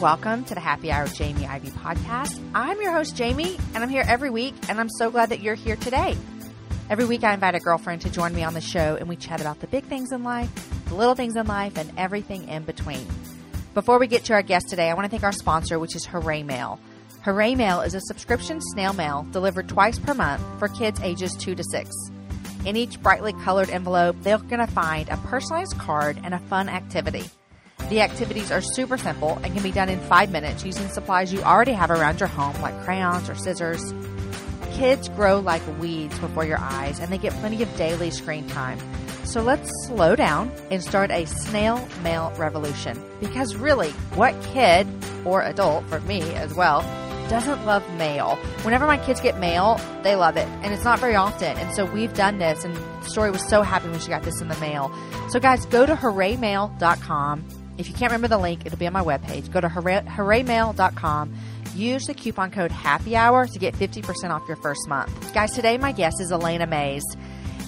Welcome to the Happy Hour Jamie Ivey podcast. I'm your host, Jamie, and I'm here every week, and I'm so glad that you're here today. Every week, I invite a girlfriend to join me on the show, and we chat about the big things in life, the little things in life, and everything in between. Before we get to our guest today, I want to thank our sponsor, which is Hooray Mail. Hooray Mail is a subscription snail mail delivered twice per month for kids ages 2 to 6. In each brightly colored envelope, they're going to find a personalized card and a fun activity. The activities are super simple and can be done in five minutes using supplies you already have around your home, like crayons or scissors. Kids grow like weeds before your eyes, and they get plenty of daily screen time. So let's slow down and start a snail mail revolution. Because really, what kid or adult, for me as well, doesn't love mail? Whenever my kids get mail, they love it, and it's not very often. And so we've done this, and Story was so happy when she got this in the mail. So, guys, go to hooraymail.com. If you can't remember the link, it'll be on my webpage. Go to hooray- hooraymail.com. Use the coupon code Happy Hour to get 50% off your first month. Guys, today my guest is Alaina Mayes.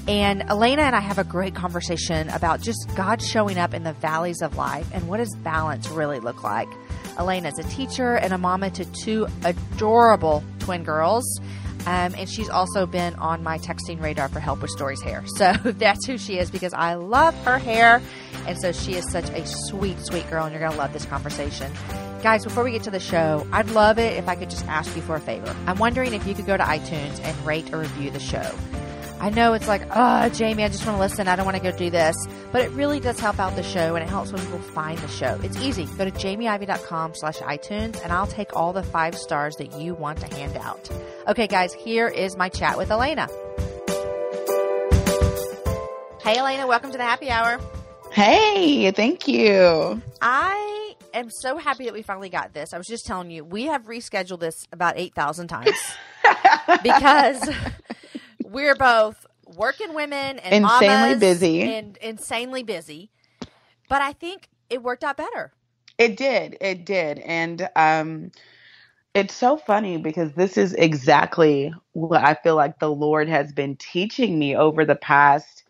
And Alaina and I have a great conversation about just God showing up in the valleys of life and what does balance really look like. Alaina is a teacher and a mama to two adorable twin girls. Um, and she's also been on my texting radar for help with Stories hair. So that's who she is because I love her hair. And so she is such a sweet, sweet girl, and you're going to love this conversation. Guys, before we get to the show, I'd love it if I could just ask you for a favor. I'm wondering if you could go to iTunes and rate or review the show. I know it's like, oh, Jamie, I just want to listen. I don't want to go do this. But it really does help out the show and it helps when people find the show. It's easy. Go to jamieivey.com slash iTunes and I'll take all the five stars that you want to hand out. Okay, guys, here is my chat with Alaina. Hey, Alaina, welcome to the happy hour. Hey, thank you. I am so happy that we finally got this. I was just telling you, we have rescheduled this about 8,000 times because we're both working women and Insanely busy. and insanely busy. But I think it worked out better. It did. It did. And um it's so funny because this is exactly what I feel like the Lord has been teaching me over the past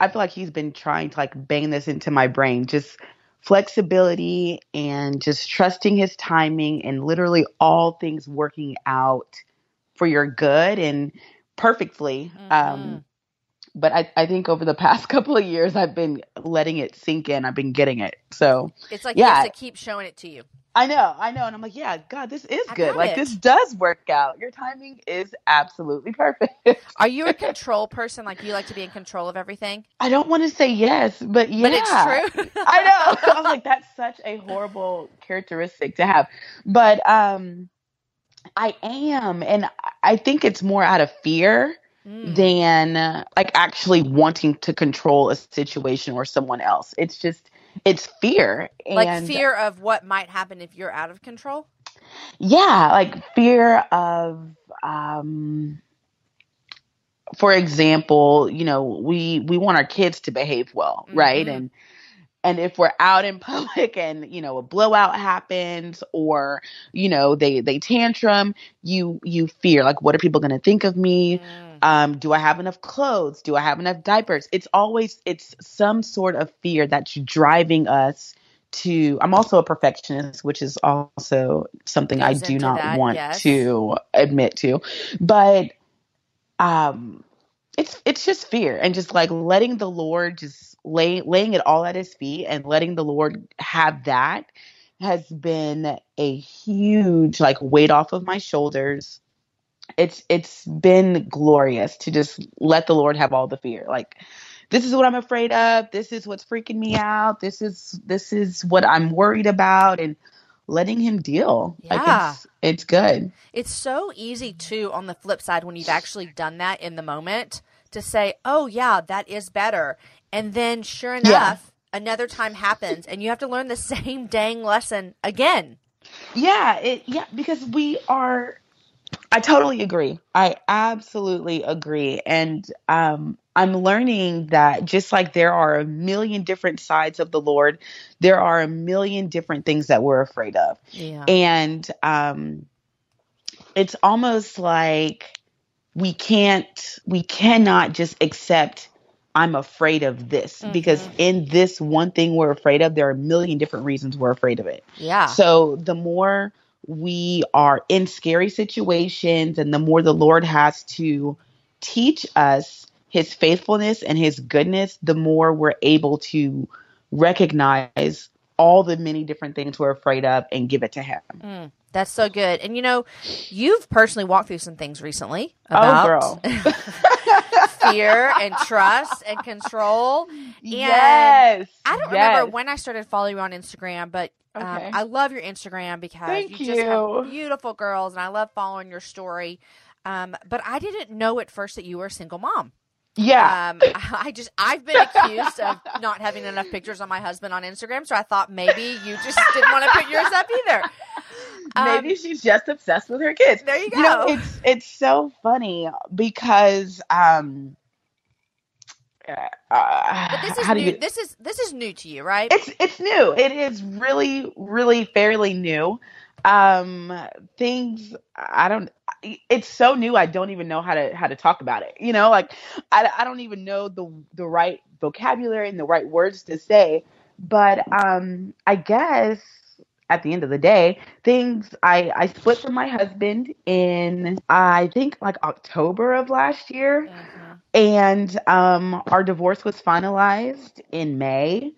I feel like he's been trying to like bang this into my brain just flexibility and just trusting his timing and literally all things working out for your good and perfectly Mhm. um but I, I think over the past couple of years I've been letting it sink in. I've been getting it. So It's like Yeah. to keep showing it to you. I know, I know. And I'm like, yeah, God, this is I good. Like it. this does work out. Your timing is absolutely perfect. Are you a control person? Like you like to be in control of everything? I don't want to say yes, but yeah. But it's true. I know. I was like, that's such a horrible characteristic to have. But um I am. And I think it's more out of fear Mm. than uh, like actually wanting to control a situation or someone else. It's just it's fear. like and fear of what might happen if you're out of control. yeah, like fear of um for example, you know, we we want our kids to behave well, right? Mhm. And and if we're out in public and you know a blowout happens or you know they they tantrum you you fear like what are people going to think of me? Mm. um do i have enough clothes? Do i have enough diapers? It's always it's some sort of fear that's driving us to i'm also a perfectionist which is also something i do not that, want yes. to admit to. But um it's it's just fear and just like letting the lord just lay laying it all at his feet and letting the lord have that has been a huge like weight off of my shoulders it's it's been glorious to just let the lord have all the fear like this is what I'm afraid of. This is what's freaking me out. This is this is what I'm worried about and letting him deal. Yeah. Like it's it's good. It's so easy too on the flip side when you've actually done that in the moment to say, "Oh yeah, that is better." And then sure enough, Yeah. another time happens and you have to learn the same dang lesson again. Yeah, it yeah, because we are I totally agree. I absolutely agree. And um I'm learning that just like there are a million different sides of the Lord, there are a million different things that we're afraid of. Yeah. And um it's almost like we can't we cannot just accept I'm afraid of this because Mhm. in this one thing we're afraid of, there are a million different reasons we're afraid of it. yeah. So the more we are in scary situations and the more the Lord has to teach us his faithfulness and his goodness, the more we're able to recognize all the many different things we're afraid of and give it to him. Mm, that's so good. And you know, you've personally walked through some things recently Oh, about girl. fear and trust and control. yes. I don't yes. remember when I started following you on Instagram, but um, Okay. I love your Instagram because Thank you just have beautiful girls, and I love following your story. Um, but I didn't know at first that you were a single mom. Yeah. Um, I just I've been accused of not having enough pictures on my husband on Instagram, so I thought maybe you just didn't want to put yours up either. Um, Maybe she's just obsessed with her kids. there you go. You know, it's it's so funny because um uh, but this is new. you This is this is new to you, right? it's it's new. It is really really fairly new. Um things I don't it's so new I don't even know how to how to talk about it. You know, like I I don't even know the the right vocabulary and the right words to say. But um I guess at the end of the day, things I I split from my husband in I think like October of last year Mhm. and um, our divorce was finalized in May.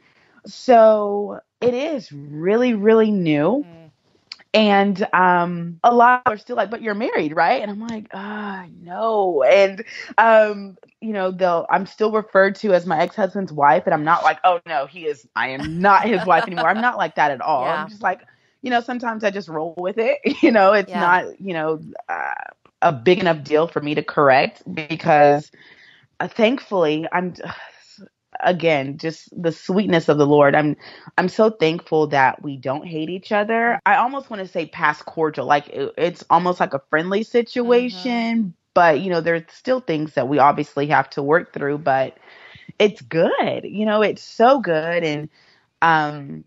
So it is really, really new. Mm. And um, a lot are still like, but you're married, right? And I'm like, ah, no. And, um, you know, they'll, I'm still referred to as my ex husband's wife. And I'm not like, oh, no, he is, I am not his wife anymore. I'm not like that at all. Yeah. I'm just like, you know, sometimes I just roll with it. You know, it's Yeah. not, you know, uh, a big enough deal for me to correct because uh, thankfully i'm again just the sweetness of the lord. I'm i'm so thankful that we don't hate each other. I almost want to say past cordial like it, it's almost like a friendly situation but you know there's still things that we obviously have to work through but it's good you know it's so good. And um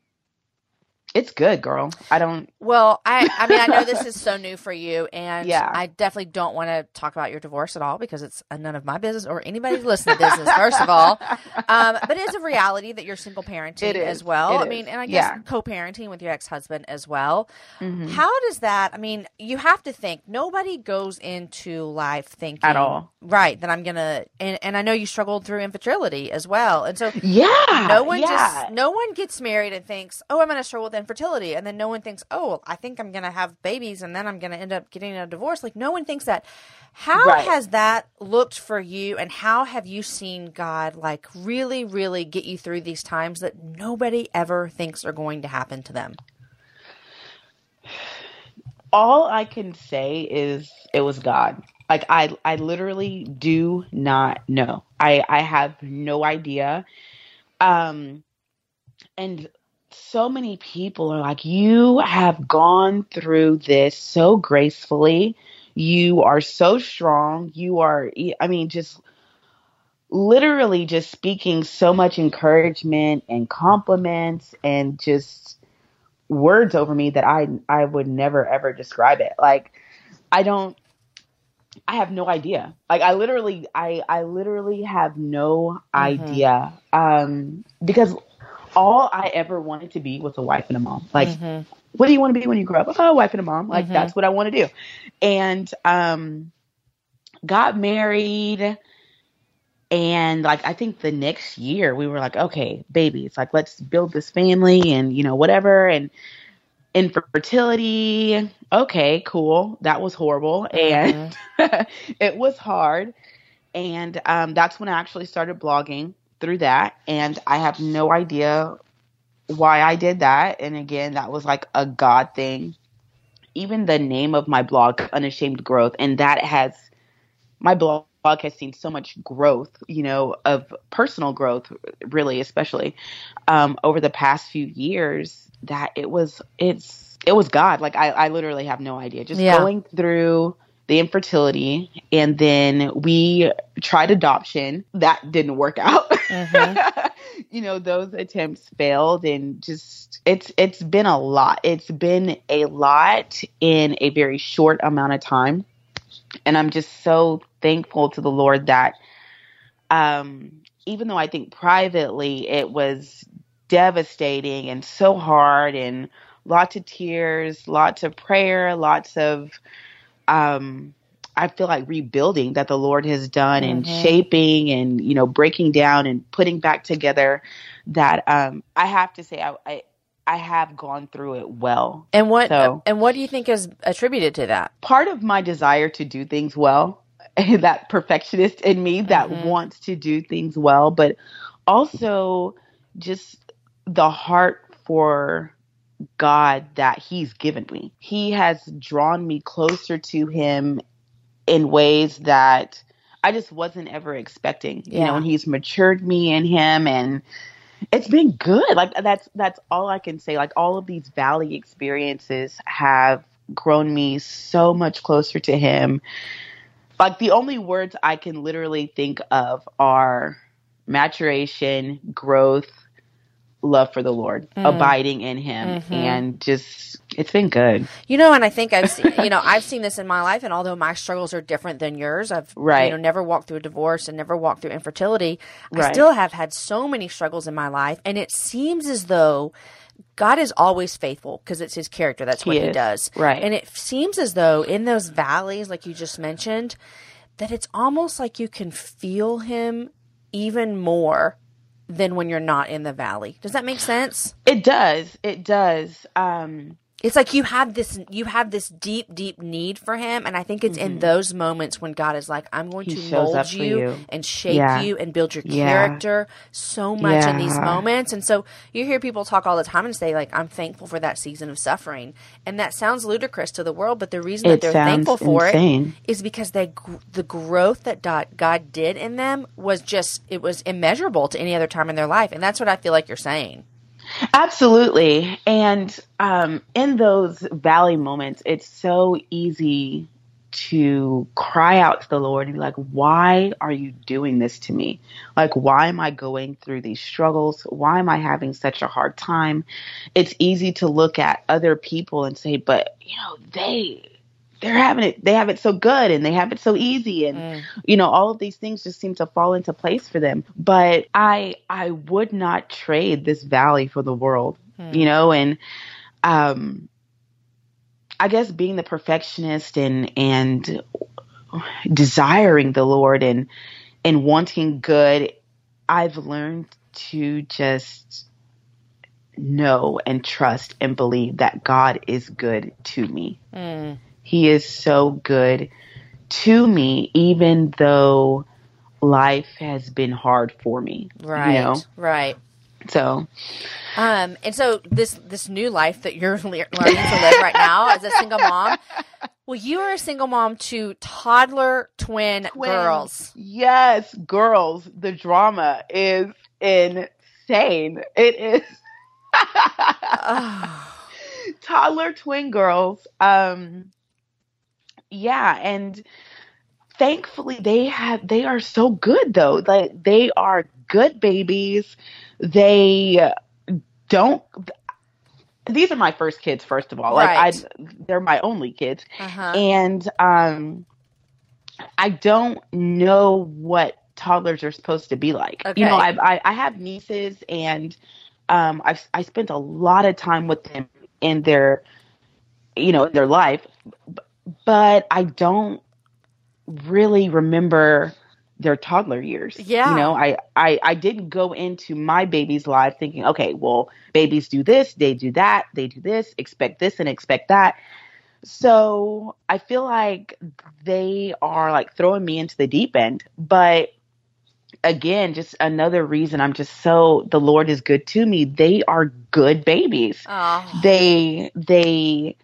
it's good girl i don't Well, I I mean I know this is so new for you, and Yeah. I definitely don't want to talk about your divorce at all because it's none of my business or anybody's listening to business. First of all, um, but it's a reality that you're single parenting as well. It I is. mean, and I guess Yeah. co-parenting with your ex-husband as well. Mhm. How does that? I mean, you have to think. Nobody goes into life thinking At all. right? That I'm gonna, and, and I know you struggled through infertility as well, and so yeah no one yeah. just no one gets married and thinks, "Oh, I'm going to struggle with infertility," and then no one thinks, "Oh, I think I'm going to have babies, and then I'm going to end up getting a divorce." Like no one thinks that. How Right. has that looked for you, and how have you seen God like really, really get you through these times that nobody ever thinks are going to happen to them? all I can say is it was God. Like I I literally do not know. I I have no idea. Um and so many people are like you have gone through this so gracefully. You are so strong. You are I mean just literally just speaking so much encouragement and compliments and just words over me that I I would never ever describe it. Like I don't I have no idea. Like I literally I I literally have no idea. Um because all I ever wanted to be was a wife and a mom. Like Mhm. what do you want to be when you grow up? Oh, a wife and a mom. Like Mhm. that's what I want to do. And um got married and like I think the next year we were like, okay, babies, like let's build this family and you know whatever and infertility. Okay, cool. That was horrible and it was hard. And um that's when I actually started blogging through that, and I have no idea why I did that. And again, that was like a God thing. Even the name of my blog, Unashamed Growth, and that has my blog has seen so much growth, you know, of personal growth, really, especially um, over the past few years. That it was, it's, it was God. Like I, I literally have no idea. Just Yeah. going through the infertility, and then we tried adoption. That didn't work out. you know, those attempts failed, and just it's it's been a lot. It's been a lot in a very short amount of time and I'm just so thankful to the Lord that um even though I think privately it was devastating and so hard and lots of tears, lots of prayer, lots of um I feel like rebuilding that the Lord has done and Mhm. shaping and you know breaking down and putting back together that um I have to say I I, I have gone through it well And what So- and what do you think is attributed to that? part of my desire to do things well, that perfectionist in me that Mhm. wants to do things well, but also just the heart for God that He's given me. He has drawn me closer to Him in ways that I just wasn't ever expecting. You know, and He's matured me in Him and it's been good. Like that's that's all I can say. Like all of these valley experiences have grown me so much closer to him. Like the only words I can literally think of are maturation, growth, love for the Lord, Mm. abiding in him Mhm. and just it's been good. You know, and I think I've seen, you know, I've seen this in my life, and although my struggles are different than yours, I've, Right. you know, never walked through a divorce and never walked through infertility. I still have had so many struggles in my life, and it seems as though God is always faithful because it's His character. That's what He He does, Right. And it seems as though in those valleys, like you just mentioned, that it's almost like you can feel Him even more than when you're not in the valley. Does that make sense? It does. It does. Um it's like you have this you have this deep deep need for him and i think it's in those moments when god is like i'm going Mm-hmm. He to mold you, you. and shape Yeah. you and build your Yeah. character so much in these moments and so you hear people talk all the time and say like i'm thankful for that season of suffering and that sounds ludicrous to the world but the reason that they're thankful for insane. it is because they the growth that God did in them was just it was immeasurable to any other time in their life and that's what i feel like you're saying Absolutely. And um, in those valley moments, it's so easy to cry out to the Lord and be like, why are you doing this to me? Like, why am I going through these struggles? Why am I having such a hard time? It's easy to look at other people and say, but, you know, they. They're having it. They have it so good, and they have it so easy, and Mm. you know all of these things just seem to fall into place for them. But I, I would not trade this valley for the world you know and um i guess being the perfectionist and and desiring the lord and and wanting good i've learned to just know and trust and believe that god is good to me Mm. He is so good to me even though life has been hard for me right you know right so Um, and so this this new life that you're le- learning to live right now as a single mom, well, you are a single mom to toddler twin Twins. girls. Yes, girls. The drama is insane. It is Oh, toddler twin girls. Um yeah, and thankfully they have they are so good though. Like they are good babies. They don't these are my first kids first of all. Like. I they're my only kids. uh-huh. and um i don't know what toddlers are supposed to be like Okay. you know I've, i i have nieces and um i've i spent a lot of time with them in their you know in their life but i don't really remember their toddler years Yeah. you know I, I i didn't go into my baby's life thinking okay well babies do this they do that they do this expect this and expect that so I feel like they are like throwing me into the deep end, but again, just another reason I'm just so the Lord is good to me. They are good babies. Oh, They they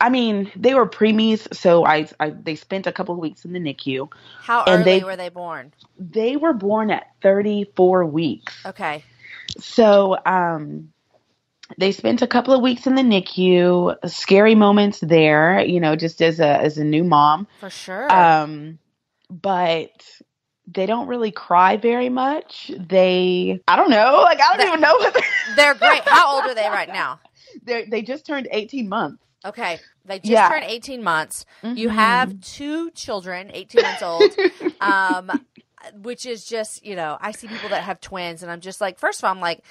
I mean, they were preemies, so I, I they spent a couple of weeks in the NICU. how early they- were they born? They were born at 34 weeks. Okay. So, um, they spent a couple of weeks in the NICU. Scary moments there, you know, just as a as a new mom. For sure. Um, but they don't really cry very much. They, I don't know, like I don't That- even know what They're great. How old are they right now? they they just turned 18 months. Okay. They just Yeah. turned 18 months. You Mhm. have two children, 18 months old. um, which is just, you know, I see people that have twins and I'm just like, first of all, I'm like,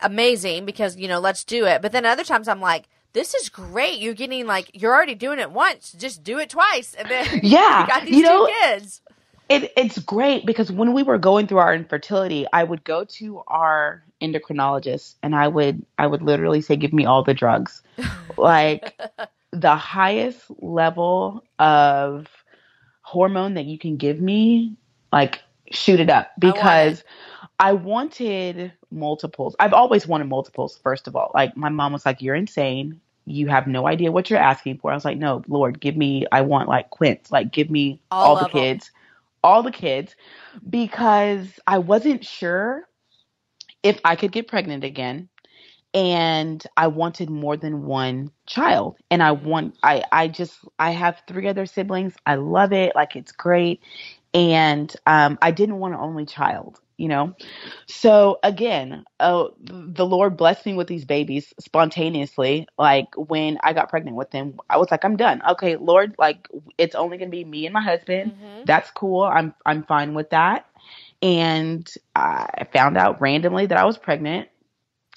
amazing because, you know, let's do it. But then other times I'm like, this is great. You're getting like, you're already doing it once. Just do it twice. And then Yeah, you got these you know- two kids. It it's great because when we were going through our infertility, I would go to our endocrinologist and I would I would literally say, "Give me all the drugs." like the highest level of hormone that you can give me, like shoot it up I want because I wanted multiples. I've always wanted multiples, first of all. Like my mom was like, You're insane. You have no idea what you're asking for. I was like, No, Lord, give me I want like quints. Like give me All all, the of 'em. All the kids. Because I wasn't sure if I could get pregnant again. And I wanted more than one child. And I want I I just I have three other siblings. I love it. Like it's great. And um I didn't want an only child, you know. So again, uh, the Lord blessed me with these babies spontaneously. Like when I got pregnant with them, I was like, I'm done. Okay, Lord, like it's only gonna be me and my husband. Mhm. That's cool. I'm I'm fine with that. And I found out randomly that I was pregnant.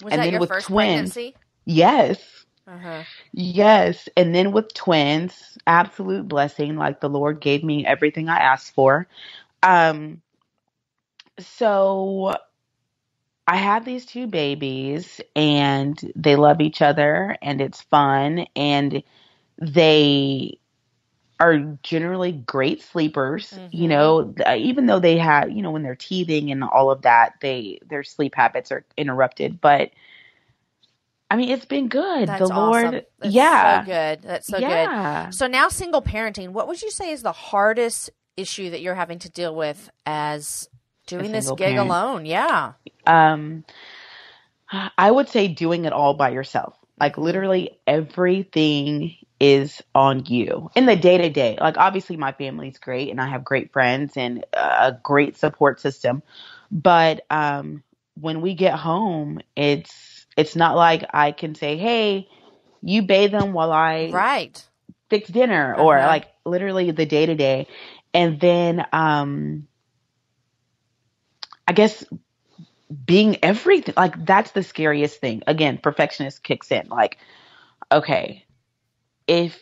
Was And that then your with first twins. pregnancy? Yes. Uh-huh. Yes. And then with twins, absolute blessing. Like the Lord gave me everything I asked for. Um, so I have these two babies and they love each other and it's fun and they are generally great sleepers. You Mhm. know, even though they have, you know, when they're teething and all of that, they their sleep habits are interrupted, but I mean, it's been good. That's the Lord, awesome. That's yeah. so good. That's so good. yeah. So now single parenting, what would you say is the hardest issue that you're having to deal with as doing this gig parent. alone? Yeah. Um, I would say doing it all by yourself. Like literally everything is on you in the day to day. Like obviously my family's great and I have great friends and a great support system. But um when we get home, it's it's not like I can say, "Hey, you bathe them while I Right. fix dinner or Uh-huh. like literally the day to day. And then um I guess being everything like that's the scariest thing. Again, perfectionist kicks in. Like, okay, if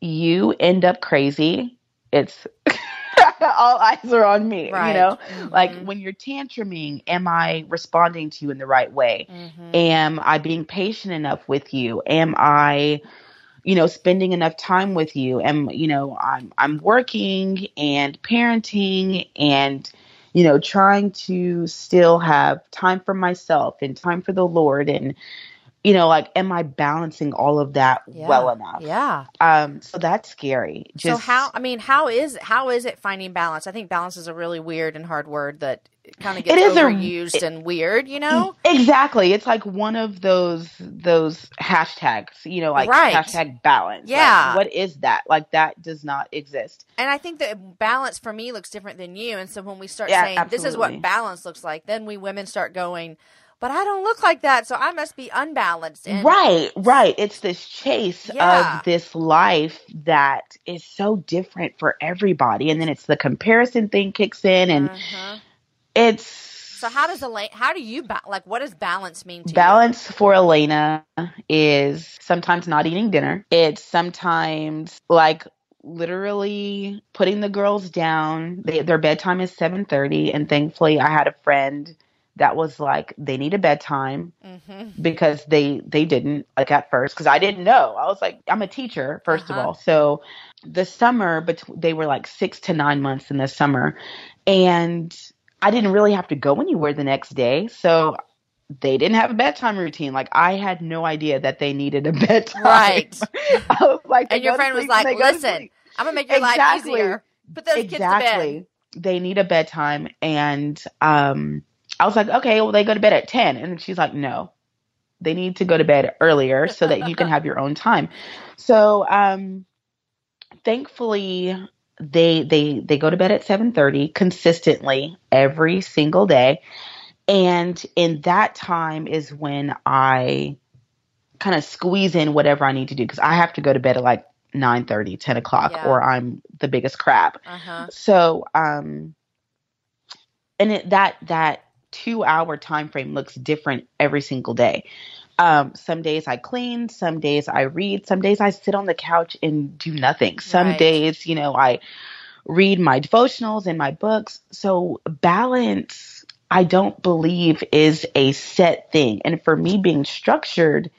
you end up crazy, it's all eyes are on me. Right. You know? Like Mhm. when you're tantruming, am I responding to you in the right way? Mhm. Am I being patient enough with you? Am I, you know, spending enough time with you? Am you know, I'm I'm working and parenting and you know, trying to still have time for myself and time for the Lord and you know, like am I balancing all of that Yeah. well enough? Yeah. Um so that's scary. so how I mean, how is how is it finding balance? I think balance is a really weird and hard word that kind of gets It is a- overused and weird, you know? Exactly. It's like one of those those hashtags, you know, like Right. hashtag balance. Like, Yeah. what is that? Like that does not exist. And I think that balance for me looks different than you. And so when we start Yeah, saying this is what balance looks like, then we women start going, but I don't look like that, so I must be unbalanced. And right, right. It's this chase Yeah. of this life that is so different for everybody. And then it's the comparison thing kicks in and Uh-huh. it's So how does Elaine? How do you ba- like? What does balance mean to you? Balance for Alaina is sometimes not eating dinner. It's sometimes like literally putting the girls down. They, their bedtime is 7:30 and thankfully I had a friend that was like they need a bedtime? Mm-hmm. because they they didn't like at first because I didn't know. I was like I'm a teacher 1st Uh-huh. of all. So the summer, but they were like six to nine months in the summer, and I didn't really have to go anywhere the next day. So they didn't have a bedtime routine. Like I had no idea that they needed a bedtime. Right. Like, and your friend was like, "Listen, I'm gonna make your exactly. life easier. Put those exactly. kids to bed." They need a bedtime, and um, I was like, "Okay, well, they go to bed at ten. And she's like, "No, they need to go to bed earlier so that you can have your own time." So, um, thankfully, they they they go to bed at 7:30 consistently every single day and in that time is when I kind of squeeze in whatever I need to do because I have to go to bed at like 9 30, 10 o'clock, yeah. or I'm the biggest crap. Uh-huh. So, um, and it, that, that two hour time frame looks different every single day. Um, some days I clean, some days I read, some days I sit on the couch and do nothing. Some right. days, you know, I read my devotionals and my books. So balance I don't believe is a set thing. And for me being structured,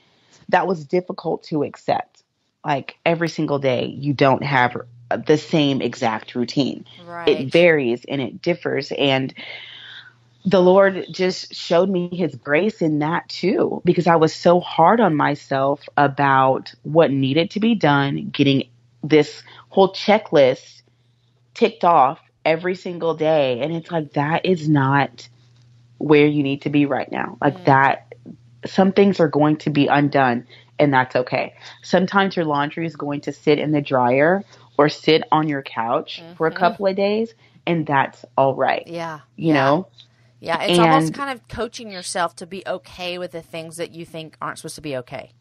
that was difficult to accept. Like every single day, you don't have the same exact routine. Right. It varies and it differs. And the Lord just showed me his grace in that too, because I was so hard on myself about what needed to be done, getting this whole checklist ticked off every single day. And it's like, that is not where you need to be right now. Like mm. that, some things are going to be undone, and that's okay. Sometimes your laundry is going to sit in the dryer or sit on your couch mm-hmm. for a mm-hmm. couple of days, and that's all right. Yeah. You yeah. know? Yeah, it's and, almost kind of coaching yourself to be okay with the things that you think aren't supposed to be okay.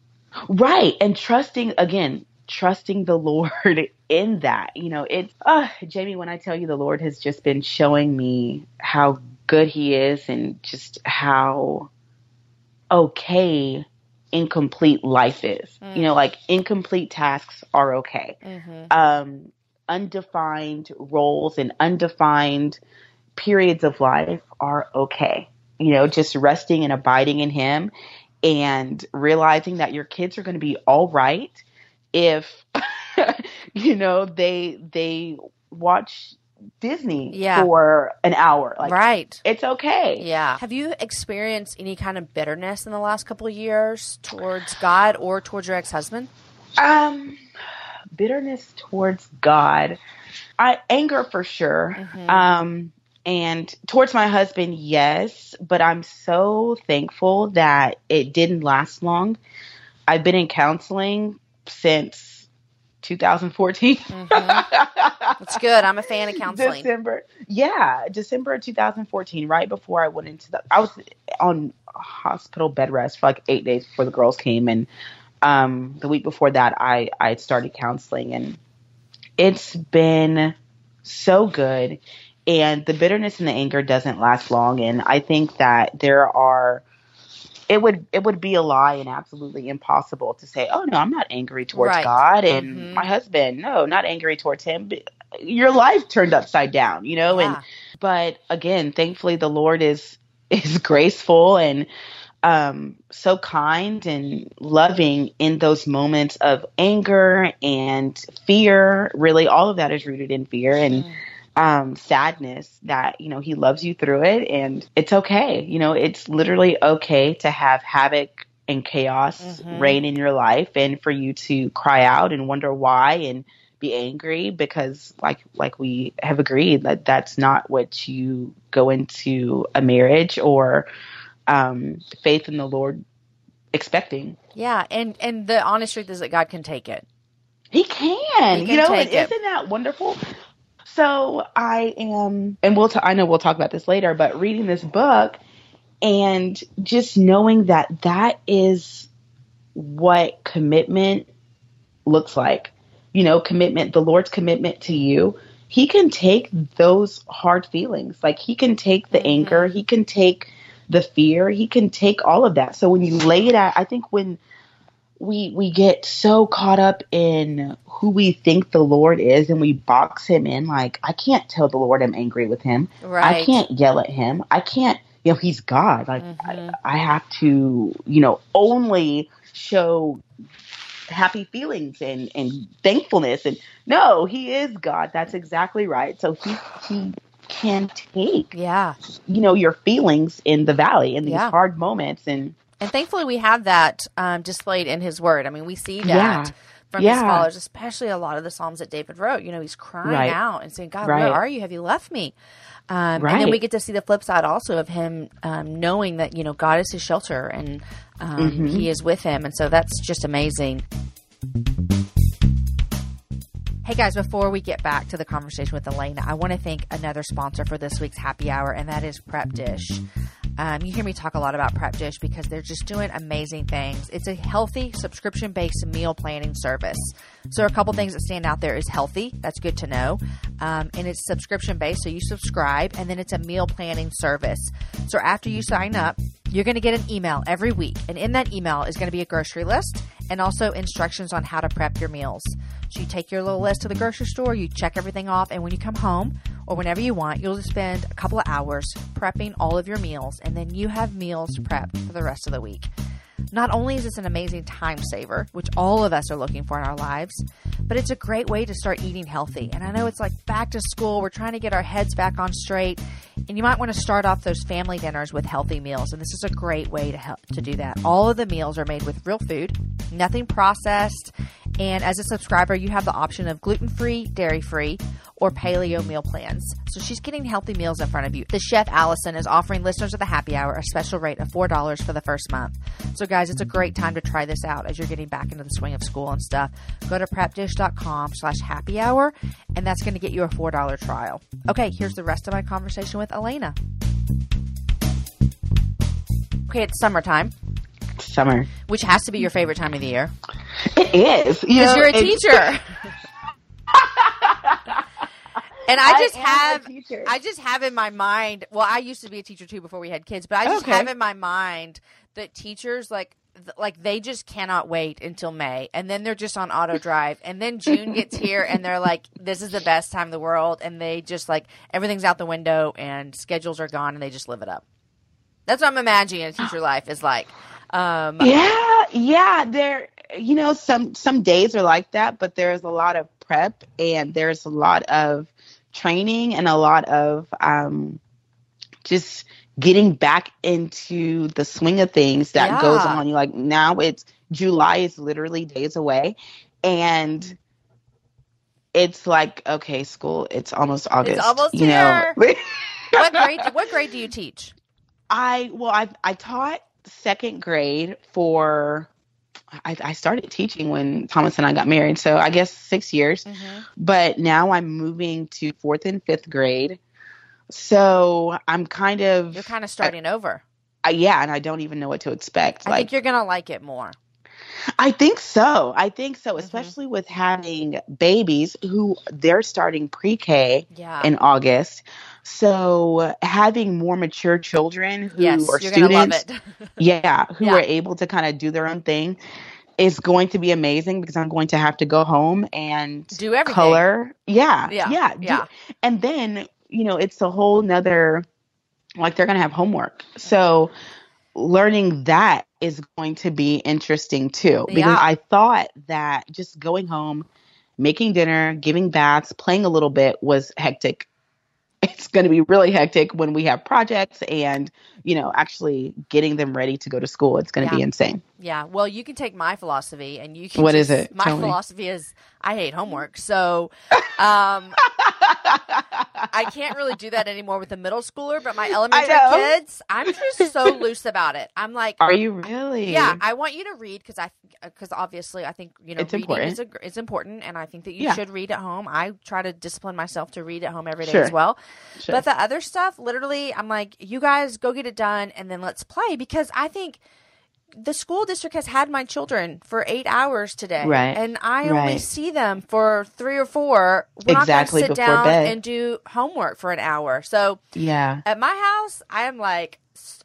Right. And trusting, again, trusting the Lord in that. You know, it's, uh, Jamie, when I tell you the Lord has just been showing me how good he is and just how okay incomplete life is. Mm. You know, like incomplete tasks are okay. Mm-hmm. Um, undefined roles and undefined periods of life are okay. You know, just resting and abiding in him and realizing that your kids are going to be all right if you know they they watch Disney yeah. for an hour. Like, right. It's okay. Yeah. Have you experienced any kind of bitterness in the last couple of years towards God or towards your ex husband? Um, bitterness towards God. I anger for sure. Mm-hmm. Um, and towards my husband, yes, but I'm so thankful that it didn't last long. I've been in counseling since 2014. Mm-hmm. That's good. I'm a fan of counseling. December. Yeah, December 2014, right before I went into the I was on hospital bed rest for like 8 days before the girls came and um the week before that I I started counseling and it's been so good and the bitterness and the anger doesn't last long and I think that there are it would it would be a lie and absolutely impossible to say, "Oh no, I'm not angry towards right. God and mm-hmm. my husband. No, not angry towards him." Your life turned upside down, you know. Yeah. And but again, thankfully, the Lord is is graceful and um, so kind and loving in those moments of anger and fear. Really, all of that is rooted in fear and. Mm um, sadness that, you know, he loves you through it and it's okay. You know, it's literally okay to have havoc and chaos mm-hmm. reign in your life and for you to cry out and wonder why and be angry because like like we have agreed that that's not what you go into a marriage or um, faith in the Lord expecting. Yeah, and and the honest truth is that God can take it. He can. He can you know, and isn't that wonderful? So I am, and we'll, t- I know we'll talk about this later, but reading this book and just knowing that that is what commitment looks like. You know, commitment, the Lord's commitment to you. He can take those hard feelings. Like he can take the mm-hmm. anger, he can take the fear, he can take all of that. So when you lay it out, I think when we we get so caught up in who we think the Lord is and we box him in like I can't tell the Lord I'm angry with him. Right. I can't yell at him. I can't you know he's God. Like mm-hmm. I, I have to, you know, only show happy feelings and and thankfulness and no he is god that's exactly right so he he can take Yeah. you know your feelings in the valley in these Yeah. hard moments and And thankfully, we have that um, displayed in His Word. I mean, we see that Yeah. from His Yeah. scholars, especially a lot of the Psalms that David wrote. You know, he's crying Right. out and saying, God, Right. where are you? Have you left me? Um, And then we get to see the flip side also of him um, knowing that, you know, God is his shelter and um, Mm-hmm. he is with him. And so that's just amazing. Hey guys, before we get back to the conversation with Alaina, I want to thank another sponsor for this week's happy hour, and that is Prep Dish. Um, you hear me talk a lot about Prep Dish because they're just doing amazing things. It's a healthy subscription based meal planning service. So, a couple things that stand out there is healthy. That's good to know. Um, and it's subscription based. So, you subscribe and then it's a meal planning service. So, after you sign up, you're going to get an email every week. And in that email is going to be a grocery list and also instructions on how to prep your meals. So you take your little list to the grocery store, you check everything off, and when you come home or whenever you want, you'll just spend a couple of hours prepping all of your meals, and then you have meals prepped for the rest of the week. Not only is this an amazing time saver, which all of us are looking for in our lives, but it's a great way to start eating healthy. And I know it's like back to school, we're trying to get our heads back on straight, and you might want to start off those family dinners with healthy meals. And this is a great way to help to do that. All of the meals are made with real food, nothing processed, and as a subscriber, you have the option of gluten free, dairy free, or paleo meal plans. So she's getting healthy meals in front of you. The chef Allison is offering listeners of the happy hour a special rate of $4 for the first month. So guys, it's a great time to try this out as you're getting back into the swing of school and stuff. Go to prepdish.com slash happy hour and that's going to get you a $4 trial. Okay, here's the rest of my conversation with Alaina. Okay, it's summertime, summer which has to be your favorite time of the year it is because know, you're a teacher. And I just have. I just have in my mind. Well, I used to be a teacher too before we had kids, but I just Okay. have in my mind that teachers like like they just cannot wait until May, and then they're just on auto drive, and then June gets here, and they're like, "This is the best time in the world," and they just like everything's out the window, and schedules are gone, and they just live it up. That's what I'm imagining a teacher life is like. Um, Yeah, yeah. There, you know, some some days are like that, but there's a lot of prep and there's a lot of training and a lot of um, just getting back into the swing of things that goes on. You like now it's July is literally days away, and it's like okay, school. It's almost August. almost you know. what grade? What grade do you teach? I well, I I taught second grade for. I, I started teaching when Thomas and I got married, so I guess six years. Mm-hmm. But now I'm moving to fourth and fifth grade, so I'm kind of You're kind of starting over. I, yeah, and I don't even know what to expect. I like think you're gonna like it more. I think so. I think so, Mhm. especially with having babies who they're starting pre-K Yeah. in August. So having more mature children who yes, are you're gonna love students it. yeah, who Yeah. are able to kind of do their own thing is going to be amazing because I'm going to have to go home and Do everything. color. Yeah. Yeah, Yeah. do- yeah. And then, you know, it's a whole nother like they're gonna have homework. So learning that is going to be interesting too. Because Yeah. I thought that just going home, making dinner, giving baths, playing a little bit was hectic. It's going to be really hectic when we have projects and, you know, actually getting them ready to go to school. It's going to Yeah. be insane. Yeah. Well, you can take my philosophy, and you can. What is just- it? My Tell me. philosophy is I hate homework, so um, I can't really do that anymore with the middle schooler. But my elementary kids, I'm just so loose about it. I'm like, Are you really? yeah, I want you to read because I because uh, obviously I think you know It's reading important. is a, it's important, and I think that you Yeah. should read at home. I try to discipline myself to read at home every day Sure. as well. Sure. But the other stuff, literally, I'm like, you guys go get it done, and then let's play because I think the school district has had my children for eight hours today, Right. and I only see them for three or four. We're Exactly not going to sit before down bed. and do homework for an hour. So yeah. at my house, I am like,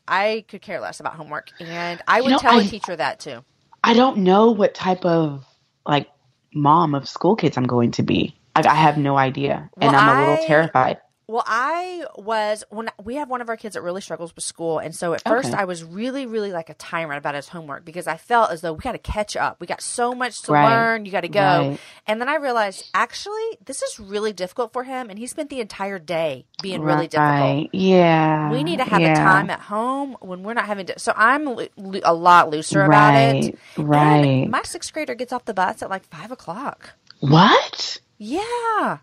I could care less about homework, and I would know, tell a I- teacher that too. I don't know what type of like mom of school kids I'm going to be. I, I have no idea, and I'm a little I- terrified. Well, I was when we have one of our kids that really struggles with school, and so at first Okay. I was really, really like a tyrant about his homework because I felt as though we got to catch up. We got so much to Right. learn. You got to go, Right. and then I realized actually this is really difficult for him, and he spent the entire day being really difficult. Yeah. We need to have yeah. a time at home when we're not having to. So I'm lo- lo- a lot looser about it. Right. Right. And my sixth grader gets off the bus at like five o'clock. What? Yeah.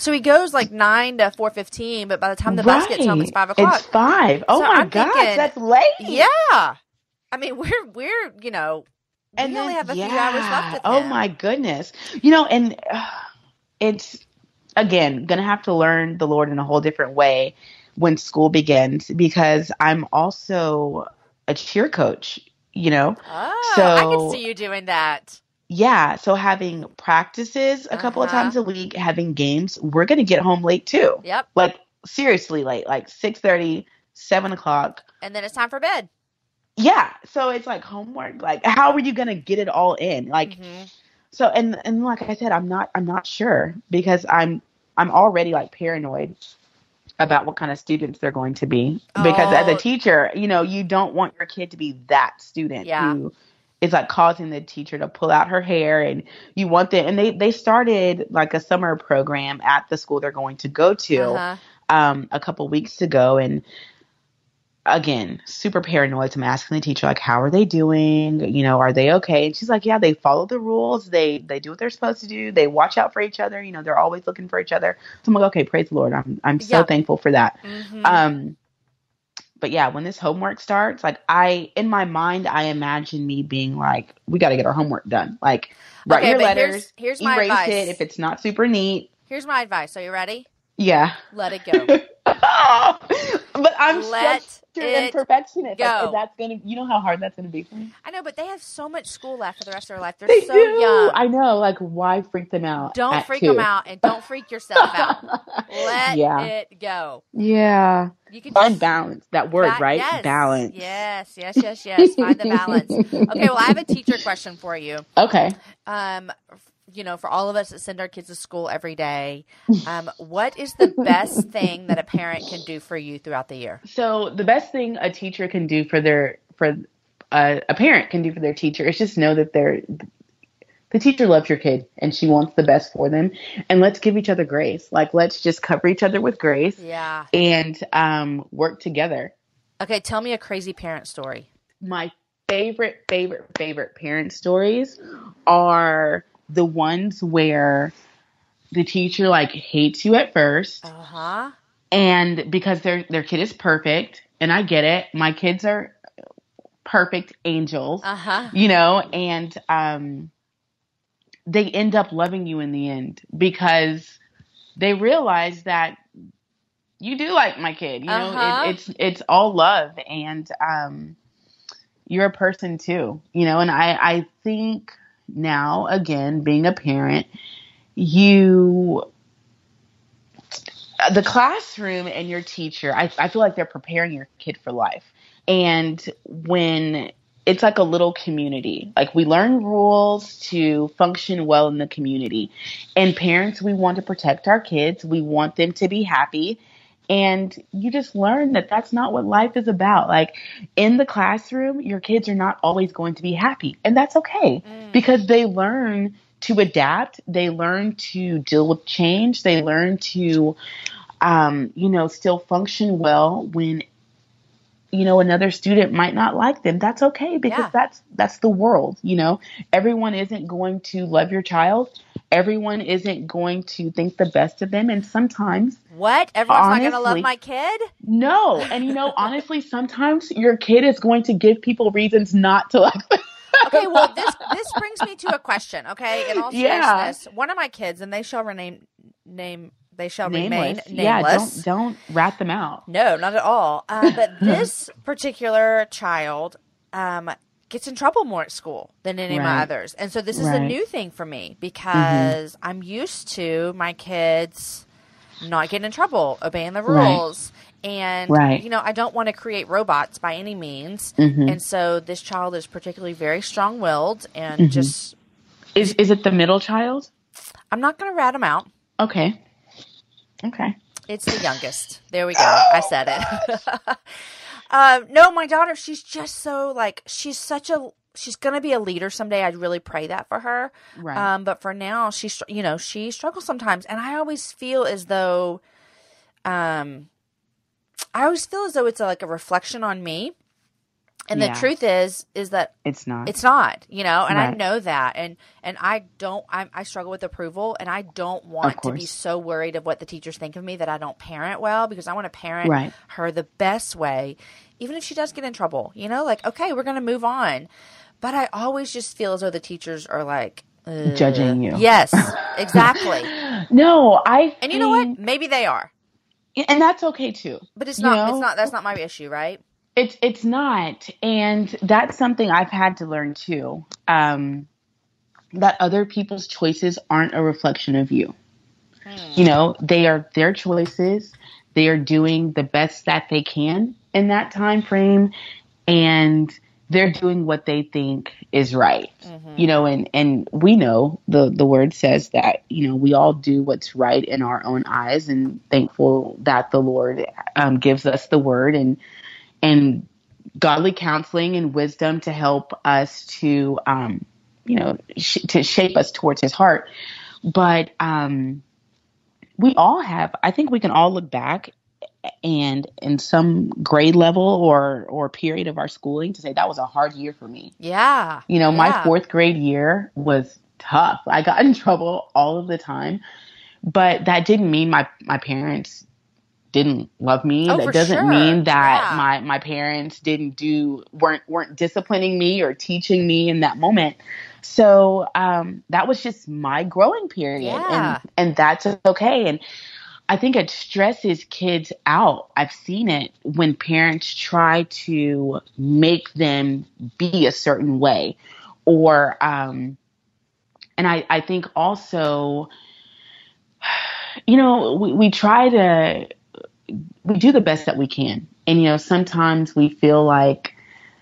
So he goes like nine to four fifteen, but by the time the bus gets home, it's five o'clock. It's five. Oh So my I'm gosh, thinking- that's late. Yeah. I mean, we're we're you know we And only then- have a yeah. few hours left. Oh my goodness. You know, and uh, it's again gonna have to learn the Lord in a whole different way when school begins because I'm also a cheer coach. You know, Oh, I can see you doing that. Yeah. So having practices a couple of Uh-huh. times a week, having games, we're gonna get home late too. Yep. Like seriously late, like six thirty, seven o'clock. And then it's time for bed. Yeah. So it's like homework. Like, how are you gonna get it all in? Like, Mhm. so and and like I said, I'm not I'm not sure because I'm I'm already like paranoid about what kind of students they're going to be. Because as Oh. a teacher, you know, you don't want your kid to be that student Yeah. who is like causing the teacher to pull out her hair and you want them and they they started like a summer program at the school they're going to go to Uh-huh. um, a couple weeks ago, and again, super paranoid. So I'm asking the teacher like, "How are they doing? You know, are they okay?" And she's like, "Yeah, they follow the rules. They they do what they're supposed to do. They watch out for each other. You know, they're always looking for each other." So I'm like, "Okay, praise the Lord. I'm I'm so Yeah. thankful for that." Mhm. Um, but yeah, when this homework starts, like I in my mind, I imagine me being like, "We got to get our homework done. Like, write Okay, your here's- letters, here's my erase advice. it if it's not super neat." Here's my advice. Are you ready? Yeah. Let it go. Oh, but I'm Let and it perfectionist. go. Like, that's gonna, you know how hard that's gonna be for me. I know, but they have so much school left for the rest of their life. They're They so do. young. I know. Like, why freak them out? Don't at freak two? them out and don't freak yourself out. Let yeah. it go. yeah. You can Find balance. That word, Ba- right? Yes. Balance. Yes, yes, yes, yes. Find the balance. Okay, well, I have a teacher question for you. Okay. Um, f- you know, for all of us that send our kids to school every day, um, what is the best thing that a parent can do for you throughout the year? So the best thing a teacher can do for their for uh, a parent can do for their teacher is just know that they're the teacher loves your kid and she wants the best for them and let's give each other grace like let's just cover each other with grace Yeah. and um, work together Okay, tell me a crazy parent story. my favorite, favorite, favorite parent stories are the ones where the teacher like hates you at first Uh huh. and because their their kid is perfect and I get it. My kids are perfect angels, Uh huh. you know, and um they end up loving you in the end because they realize that you do like my kid. You know, Uh-huh. it, it's it's all love and um you're a person too, you know, and I I think now again being a parent, you the classroom and your teacher, I, I feel like they're preparing your kid for life. And when it's like a little community, like we learn rules to function well in the community. And parents, we want to protect our kids, we want them to be happy. And you just learn that that's not what life is about. Like in the classroom, your kids are not always going to be happy. And that's okay Mm. because they learn to adapt, they learn to deal with change, they learn to um, you know, still function well when you know another student might not like them. That's okay because Yeah. that's that's the world, you know. Everyone isn't going to love your child. Everyone isn't going to think the best of them and sometimes What? Everyone's not going to love my kid? no. And you know, honestly, sometimes your kid is going to give people reasons not to like them. Okay, well, this this brings me to a question. Okay, in all Yeah. seriousness, one of my kids, and they shall rename name they shall remain nameless. nameless. Yeah, don't don't rat them out. No, not at all. Uh, but this particular child um, gets in trouble more at school than any of my others, and so this is a new thing for me because I'm used to my kids not getting in trouble, obeying the Right. rules. And Right. you know, I don't want to create robots by any means, Mhm. and so this child is particularly very strong-willed and Mm-hmm. just. Is is it the middle child? I'm not going to rat him out. Okay. Okay. It's the youngest. There we go. I said it. um, no, my daughter, she's just so like she's such a she's going to be a leader someday. I really pray that for her. Right. Um, but for now, she's you know she struggles sometimes, and I always feel as though, um, I always feel as though it's a, like a reflection on me. And Yeah. the truth is, is that It's not. it's not, you know, and I know that, and and I don't, I, I struggle with approval, and I don't want to be so worried of what the teachers think of me that I don't parent well because I want to parent Right. her the best way, even if she does get in trouble, you know, like okay, we're gonna move on, but I always just feel as though the teachers are like. Judging you. Yes, exactly, no, I. and you know what? Maybe they are, And that's okay too. but it's You not. know? It's not. That's not my issue, right? It's it's not, and that's something I've had to learn too. Um, that other people's choices aren't a reflection of you. You know, they are their choices. They are doing the best that they can in that time frame, and they're doing what they think is right. You know, and and we know the the word says that you know we all do what's right in our own eyes, and thankful that the Lord um, gives us the word and and godly counseling and wisdom to help us to um, you know sh- to shape us towards his heart but um, we all have i think we can all look back and in some grade level or or period of our schooling to say that was a hard year for me Yeah. you know, my fourth grade year was tough. I got in trouble all of the time, but that didn't mean my my parents didn't love me. Oh, that doesn't sure. mean that Yeah. my my parents didn't do weren't weren't disciplining me or teaching me in that moment. So um, that was just my growing period, Yeah. and and that's okay. And I think it stresses kids out. I've seen it when parents try to make them be a certain way, or um, and I I think also, you know, we we try to we do the best that we can, and you know sometimes we feel like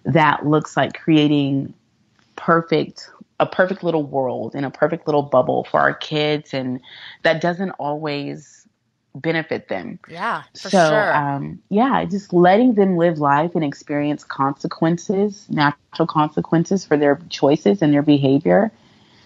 that looks like creating perfect a perfect little world and a perfect little bubble for our kids and that doesn't always benefit them Yeah. For so sure. um, yeah just letting them live life and experience consequences natural consequences for their choices and their behavior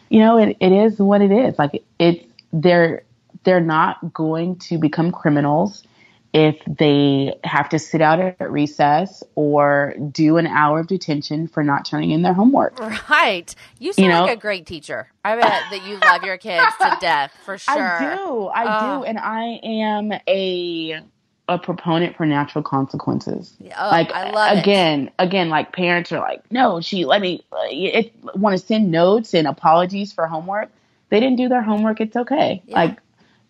you know it, it is what it is like it's they're they're not going to become criminals if they have to sit out at recess or do an hour of detention for not turning in their homework Right. You sound You know- like a great teacher. I bet that you love your kids to death for sure. I do. I Oh. do. And I am a a proponent for natural consequences. Oh, like I love it. again, again, like parents are like, no, she let me uh, it, want to send notes and apologies for homework. They didn't do their homework. It's okay. Yeah. Like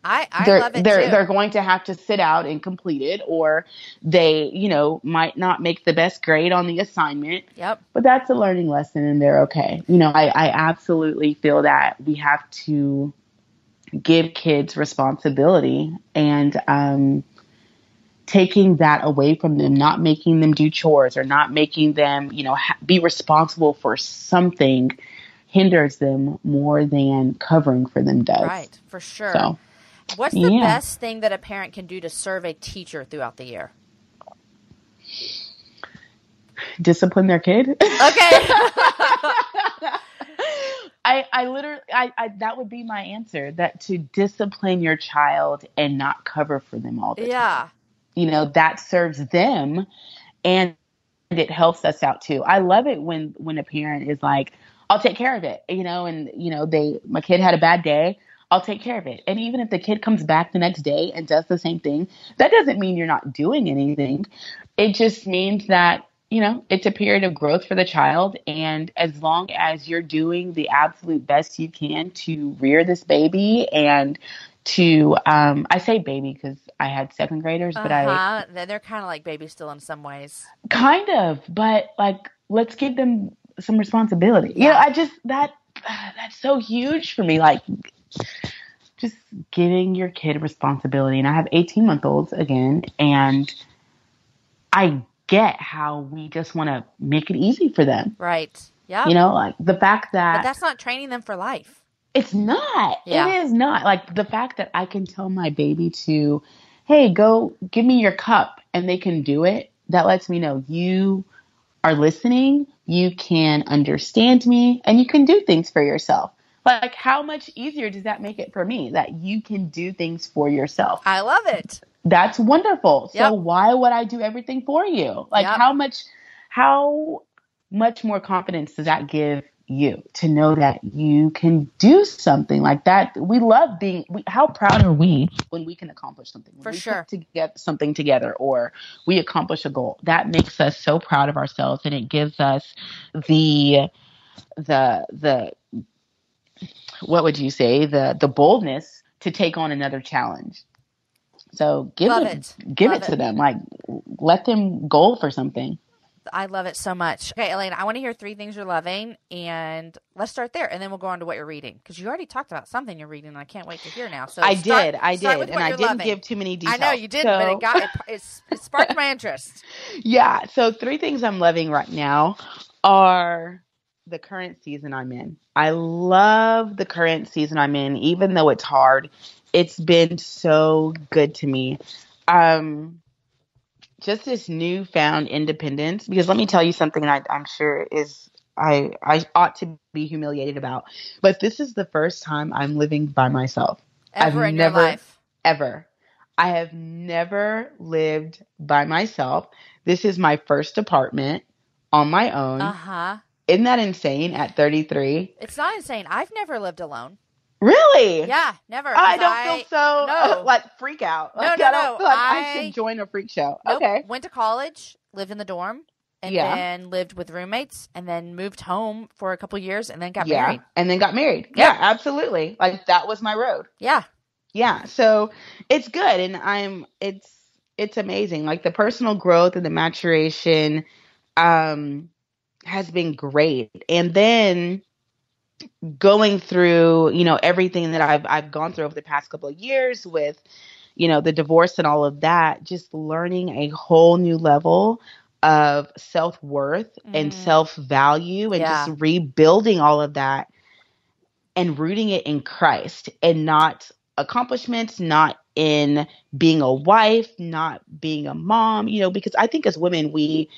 I, I they're love it they're too. they're going to have to sit out and complete it, or they you know might not make the best grade on the assignment yep. but that's a learning lesson and they're okay. You know, I, I absolutely feel that we have to give kids responsibility and um, taking that away from them, not making them do chores or not making them, you know, ha- be responsible for something hinders them more than covering for them does. Right. For sure. So, What's the yeah. best thing that a parent can do to serve a teacher throughout the year? discipline their kid. Okay. I, I literally, I, I, that would be my answer. That to discipline your child and not cover for them all the time. yeah. You know, that serves them, and it helps us out too. I love it when when a parent is like, "I'll take care of it," you know, and you know, they, my kid had a bad day. I'll take care of it. And even if the kid comes back the next day and does the same thing, that doesn't mean you're not doing anything. It just means that, you know, it's a period of growth for the child. And as long as you're doing the absolute best you can to rear this baby and to, um, I say baby because I had second graders, but I Uh-huh. Then They're kind of like babies still in some ways. kind of, but like, let's give them some responsibility. You know, Yeah. I just, that, that's so huge for me. Like, just giving your kid responsibility. And I have 18 month olds again, and I get how we just want to make it easy for them. Right. Yeah. You know, like the fact but that that's not training them for life. it's not, Yeah. it is not. Like the fact that I can tell my baby to hey, go give me your cup, and they can do it, that lets me know you are listening, you can understand me, and you can do things for yourself. Like, how much easier does that make it for me that you can do things for yourself? I love it. That's wonderful. Yep. So why would I do everything for you? Like Yep. how much how much more confidence does that give you to know that you can do something like that? We love being we, how proud are we when we can accomplish something? When For we sure. To get something together or we accomplish a goal. That makes us so proud of ourselves and it gives us the the the what would you say the the boldness to take on another challenge so give Love it, it. give Love it to it. them like let them goal for something I love it so much. Okay, Alaina, I want to hear three things you're loving, and let's start there, and then we'll go on to what you're reading because you already talked about something you're reading, and I can't wait to hear now. So i start- did i did and i didn't loving. give too many details. I know you didn't, but it got it, it sparked my interest. yeah so three things i'm loving right now are the current season i'm in i love the current season i'm in even though it's hard it's been so good to me um just this newfound independence because let me tell you something I, i'm sure is I, I ought to be humiliated about but this is the first time i'm living by myself I've Ever in never- your life. ever. I have never lived by myself. This is my first apartment on my own. Uh huh. Isn't that insane at 33? It's not insane. I've never lived alone. Really? Yeah, never. I don't feel so no. like freak out. No, Like, no, I don't no. feel like I, I- should join a freak show. Nope. Okay. Went to college, lived in the dorm, and Yeah. then lived with roommates, and then moved home for a couple years, and then got yeah. married. And then got married. Yeah. Yeah, absolutely. Like that was my road. Yeah. yeah so it's good and i'm it's it's amazing like the personal growth and the maturation um has been great and then going through you know everything that i've i've gone through over the past couple of years with you know the divorce and all of that just learning a whole new level of self-worth and Mm. self-value and Yeah. just rebuilding all of that and rooting it in Christ and not accomplishments, not in being a wife, not being a mom, you know, because I think as women, we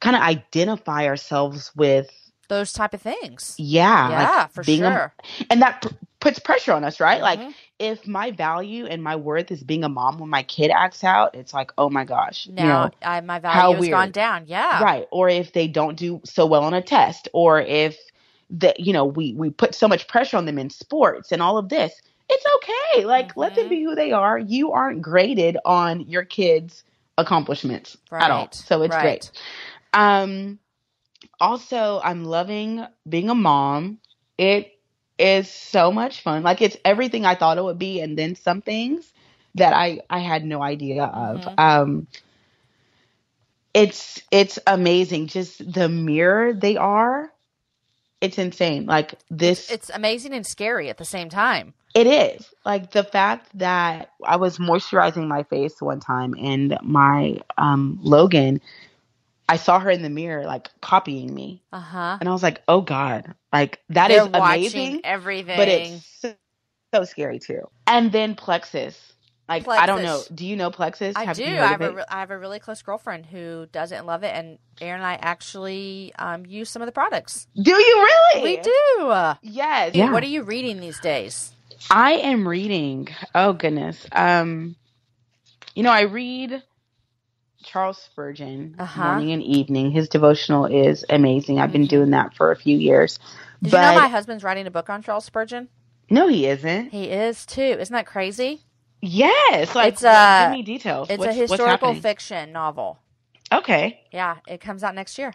kind of identify ourselves with, Those type of things. yeah, yeah, like for being a- sure. and that p- puts pressure on us, right? Like Mhm. if my value and my worth is being a mom when my kid acts out, it's like, oh my gosh, you now know, I, my value has gone down. Yeah. right or if they don't do so well on a test or if that you know we we put so much pressure on them in sports and all of this it's okay like let them Mhm. be who they are you aren't graded on your kids accomplishments at all Right, so it's right. great um also i'm loving being a mom. It is so much fun. Like it's everything i thought it would be and then some things that i i had no idea of. Mhm. um it's it's amazing. Just the mirror they are it's insane. Like this It's amazing and scary at the same time. it is. Like the fact that i was moisturizing my face one time and my um logan i saw her in the mirror like copying me Uh huh. and i was like oh god like that They're is watching amazing everything. but it's so, so scary too and then plexus like i don't know do you know plexus I Have do. you heard I of have, a re- I have a really close girlfriend who doesn't love it, and Aaron and I actually um, use some of the products. do you really We do. yes Dude, What are you reading these days? I am reading. Oh goodness. Um, you know, I read Charles Spurgeon Uh-huh. morning and evening. His devotional is amazing. I've been Mhm. doing that for a few years. Did but you know my husband's writing a book on Charles Spurgeon? no, he isn't. He is too. Isn't that crazy? Yes, like It's a- give me details. It's What's- a historical fiction novel. Okay, Yeah, it comes out next year.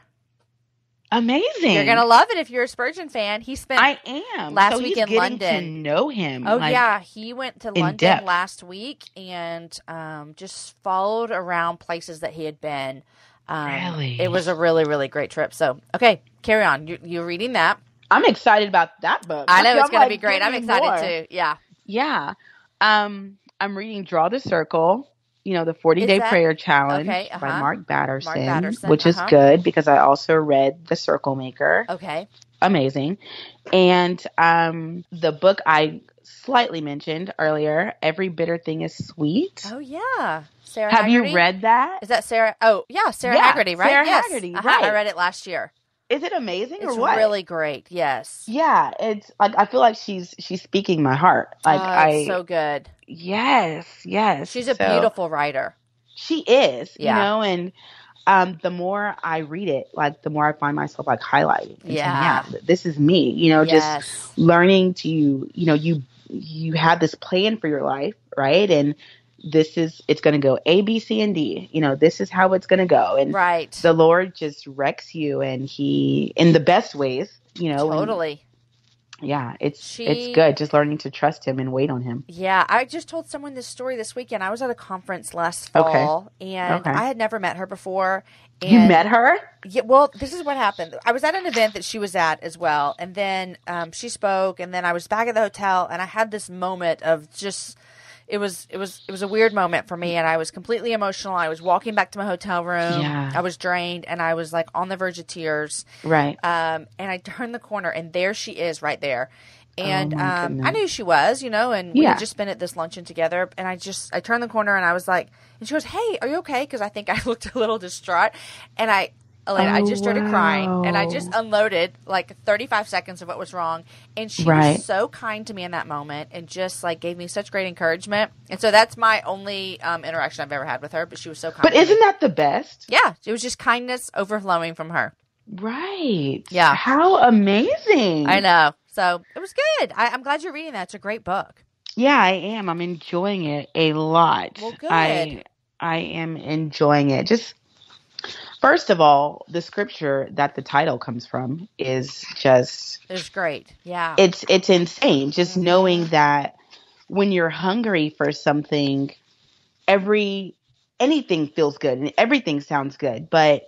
Amazing. You're gonna love it if you're a Spurgeon fan. He spent I am. last so week he's in London. to know him. Oh like- yeah, he went to London depth. last week and um, just followed around places that he had been. Um, Really? it was a really really great trip. So okay, carry on. You, you're reading that. I'm excited about that book. I know I'm it's going to like, be great. I'm excited more. too. Yeah. Yeah. Um, I'm reading Draw the Circle, you know, the 40 day that- prayer challenge okay, by uh-huh. Mark Batterson, Batterson, which uh-huh. is good because I also read The Circle Maker. Okay. Amazing. And um, the book I slightly mentioned earlier. Every bitter thing is sweet. Oh yeah, Sarah. Have Hagerty? you read that? Is that Sarah? Oh yeah, Sarah Yeah, Hagerty, right? Sarah yes. Hagerty, Uh-huh, I read it last year. Is it amazing It's or what? really great. Yes. Yeah, it's like I feel like she's she's speaking my heart. Like Oh, I so good. Yes, yes. She's a So- beautiful writer. She is, Yeah. you know, and um the more I read it, like the more I find myself like highlighting. and saying, Yeah. yeah, this is me, you know, just learning to you know you you have this plan for your life right and this is it's going to go a b c and d you know this is how it's going to go and right. the lord just wrecks you and he in the best ways you know totally. Yeah it's She- it's good just learning to trust him and wait on him Yeah, I just told someone this story this weekend. I was at a conference last Okay. fall, and Okay. I had never met her before. And you met her Yeah, well, this is what happened. I was at an event that she was at as well, and then um, she spoke, and then I was back at the hotel, and I had this moment of just. It was it was it was a weird moment for me, and I was completely emotional. I was walking back to my hotel room. Yeah. I was drained, and I was like on the verge of tears. right Um, and I turned the corner, and there she is, right there. And Oh, um, I knew she was, you know, and we Yeah. had just been at this luncheon together. And I just, I turned the corner, and I was like, and she goes, "Hey, are you okay?" Because I think I looked a little distraught, and I, Alaina, I Oh, just started crying, and I just unloaded like 35 seconds of what was wrong. And she Right. was so kind to me in that moment, and just like gave me such great encouragement. And so that's my only um, interaction I've ever had with her. But she was so kind. but isn't that the best yeah, it was just kindness overflowing from her. right Yeah. how amazing I know. So it was good. I, I'm glad you're reading that. It's a great book. Yeah, I am. I'm enjoying it a lot. Well, good. I I am enjoying it. Just first of all, the scripture that the title comes from is just It was great. Yeah. it's it's insane. Just Mhm. knowing that when you're hungry for something, every anything feels good and everything sounds good, but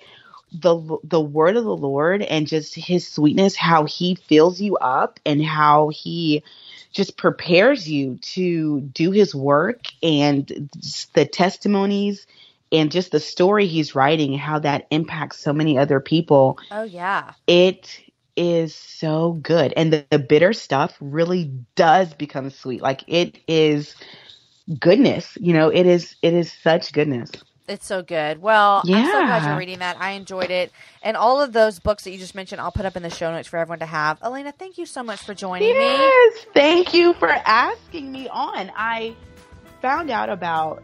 the the word of the Lord and just his sweetness, how he fills you up and how he just prepares you to do his work and the testimonies and just the story he's writing, how that impacts so many other people oh yeah. it is so good and the, the bitter stuff really does become sweet like it is goodness you know it is it is such goodness It's so good. Well, I'm so glad you're reading that. I enjoyed it. And all of those books that you just mentioned, I'll put up in the show notes for everyone to have. Alaina, thank you so much for joining me. yes thank you for asking me on i found out about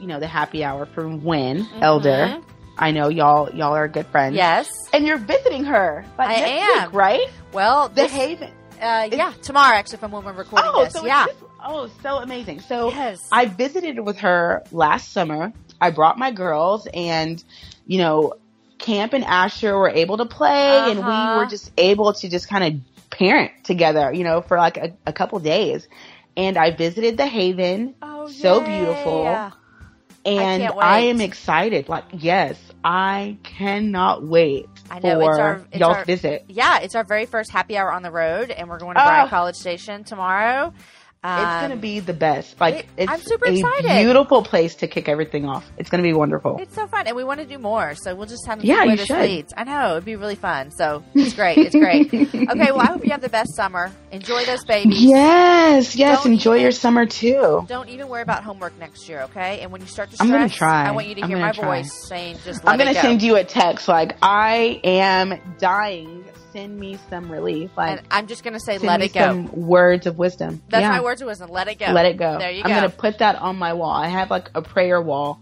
you know the happy hour from Wynne Elder Mhm. i know y'all y'all are good friends Yes. and you're visiting her like I next am. week, right Well, the this, haven uh, yeah, tomorrow actually from when we're recording oh this. so yeah. just, oh so amazing so yes. I visited with her last summer. I brought my girls and, you know, Camp and Asher were able to play and we Uh-huh. were just able to just kind of parent together, you know, for like a, a couple days. And I visited the Haven oh, so yay. beautiful. And can't I, am excited. Like, yes, I cannot wait I know, for it's our- it's y'all's our- visit. Yeah, it's our very first happy hour on the road, and we're going to Oh. College Station tomorrow. Um, it's going to be the best. Like, it- it's I'm super a excited. beautiful place to kick everything off. It's going to be wonderful. It's so fun, and we want to do more. So we'll just have to Yeah, you should. leads. I know it'd be really fun. So it's great. It's great. okay, well, I hope you have the best summer. Enjoy those babies. Yes, yes. Don't Enjoy even- your summer too. Don't even worry about homework next year, okay? And when you start to I'm gonna try. I want you to I'm hear my try. voice saying, "Just I'm gonna go." send you a text like I am dying. Send me some relief. Like and I'm just gonna say, "Let it go." some words of wisdom. That's yeah. my words of wisdom. Let it go. Let it go. There you I'm go. gonna put that on my wall. I have like a prayer wall,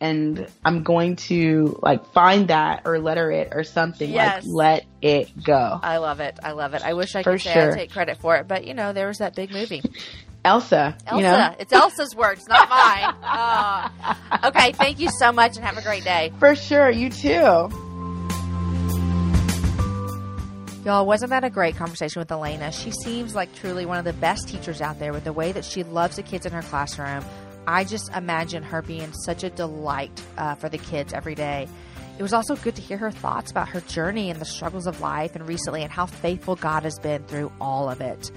and I'm going to like find that or letter it or something. Yes. Like let it go. I love it. I love it. I wish I For could say sure. I take credit for it, but you know, there was that big movie. Elsa. Elsa. You know. It's Elsa's words, not mine. Oh. Okay, thank you so much and have a great day. For sure. You too. Y'all, wasn't that a great conversation with Alaina? She seems like truly one of the best teachers out there with the way that she loves the kids in her classroom. I just imagine her being such a delight uh, for the kids every day. It was also good to hear her thoughts about her journey and the struggles of life and recently and how faithful God has been through all of it.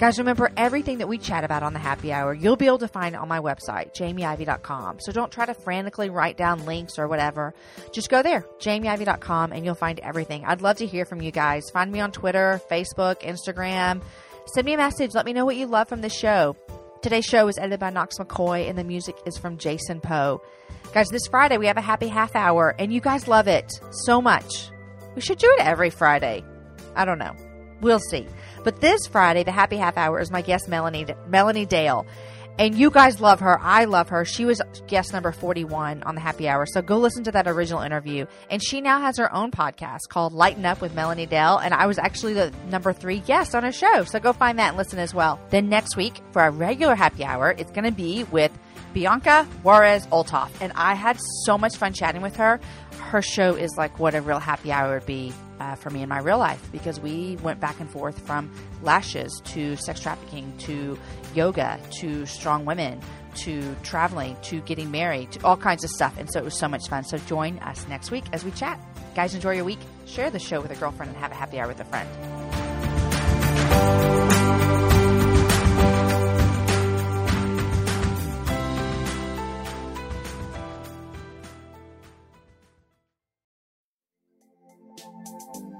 Guys, remember everything that we chat about on the happy hour, you'll be able to find it on my website, jamieivey.com. So don't try to frantically write down links or whatever. Just go there, jamieivey.com, and you'll find everything. I'd love to hear from you guys. Find me on Twitter, Facebook, Instagram. Send me a message. Let me know what you love from the show. Today's show is edited by Knox McCoy, and the music is from Jason Poe. Guys, this Friday we have a happy half hour, and you guys love it so much. We should do it every Friday. I don't know. We'll see. But this Friday, the happy half hour is my guest Melanie Melanie Dale. And you guys love her. I love her. She was guest number 41 on the happy hour. So go listen to that original interview. And she now has her own podcast called Lighten Up with Melanie Dale. And I was actually the number three guest on a show. So go find that and listen as well. Then next week for our regular happy hour, it's going to be with Bianca Juarez Olthoff. And I had so much fun chatting with her. Her show is like what a real happy hour would be uh, for me in my real life because we went back and forth from lashes to sex trafficking to yoga to strong women to traveling to getting married to all kinds of stuff. And so it was so much fun. So join us next week as we chat. Guys, enjoy your week. Share the show with a girlfriend and have a happy hour with a friend.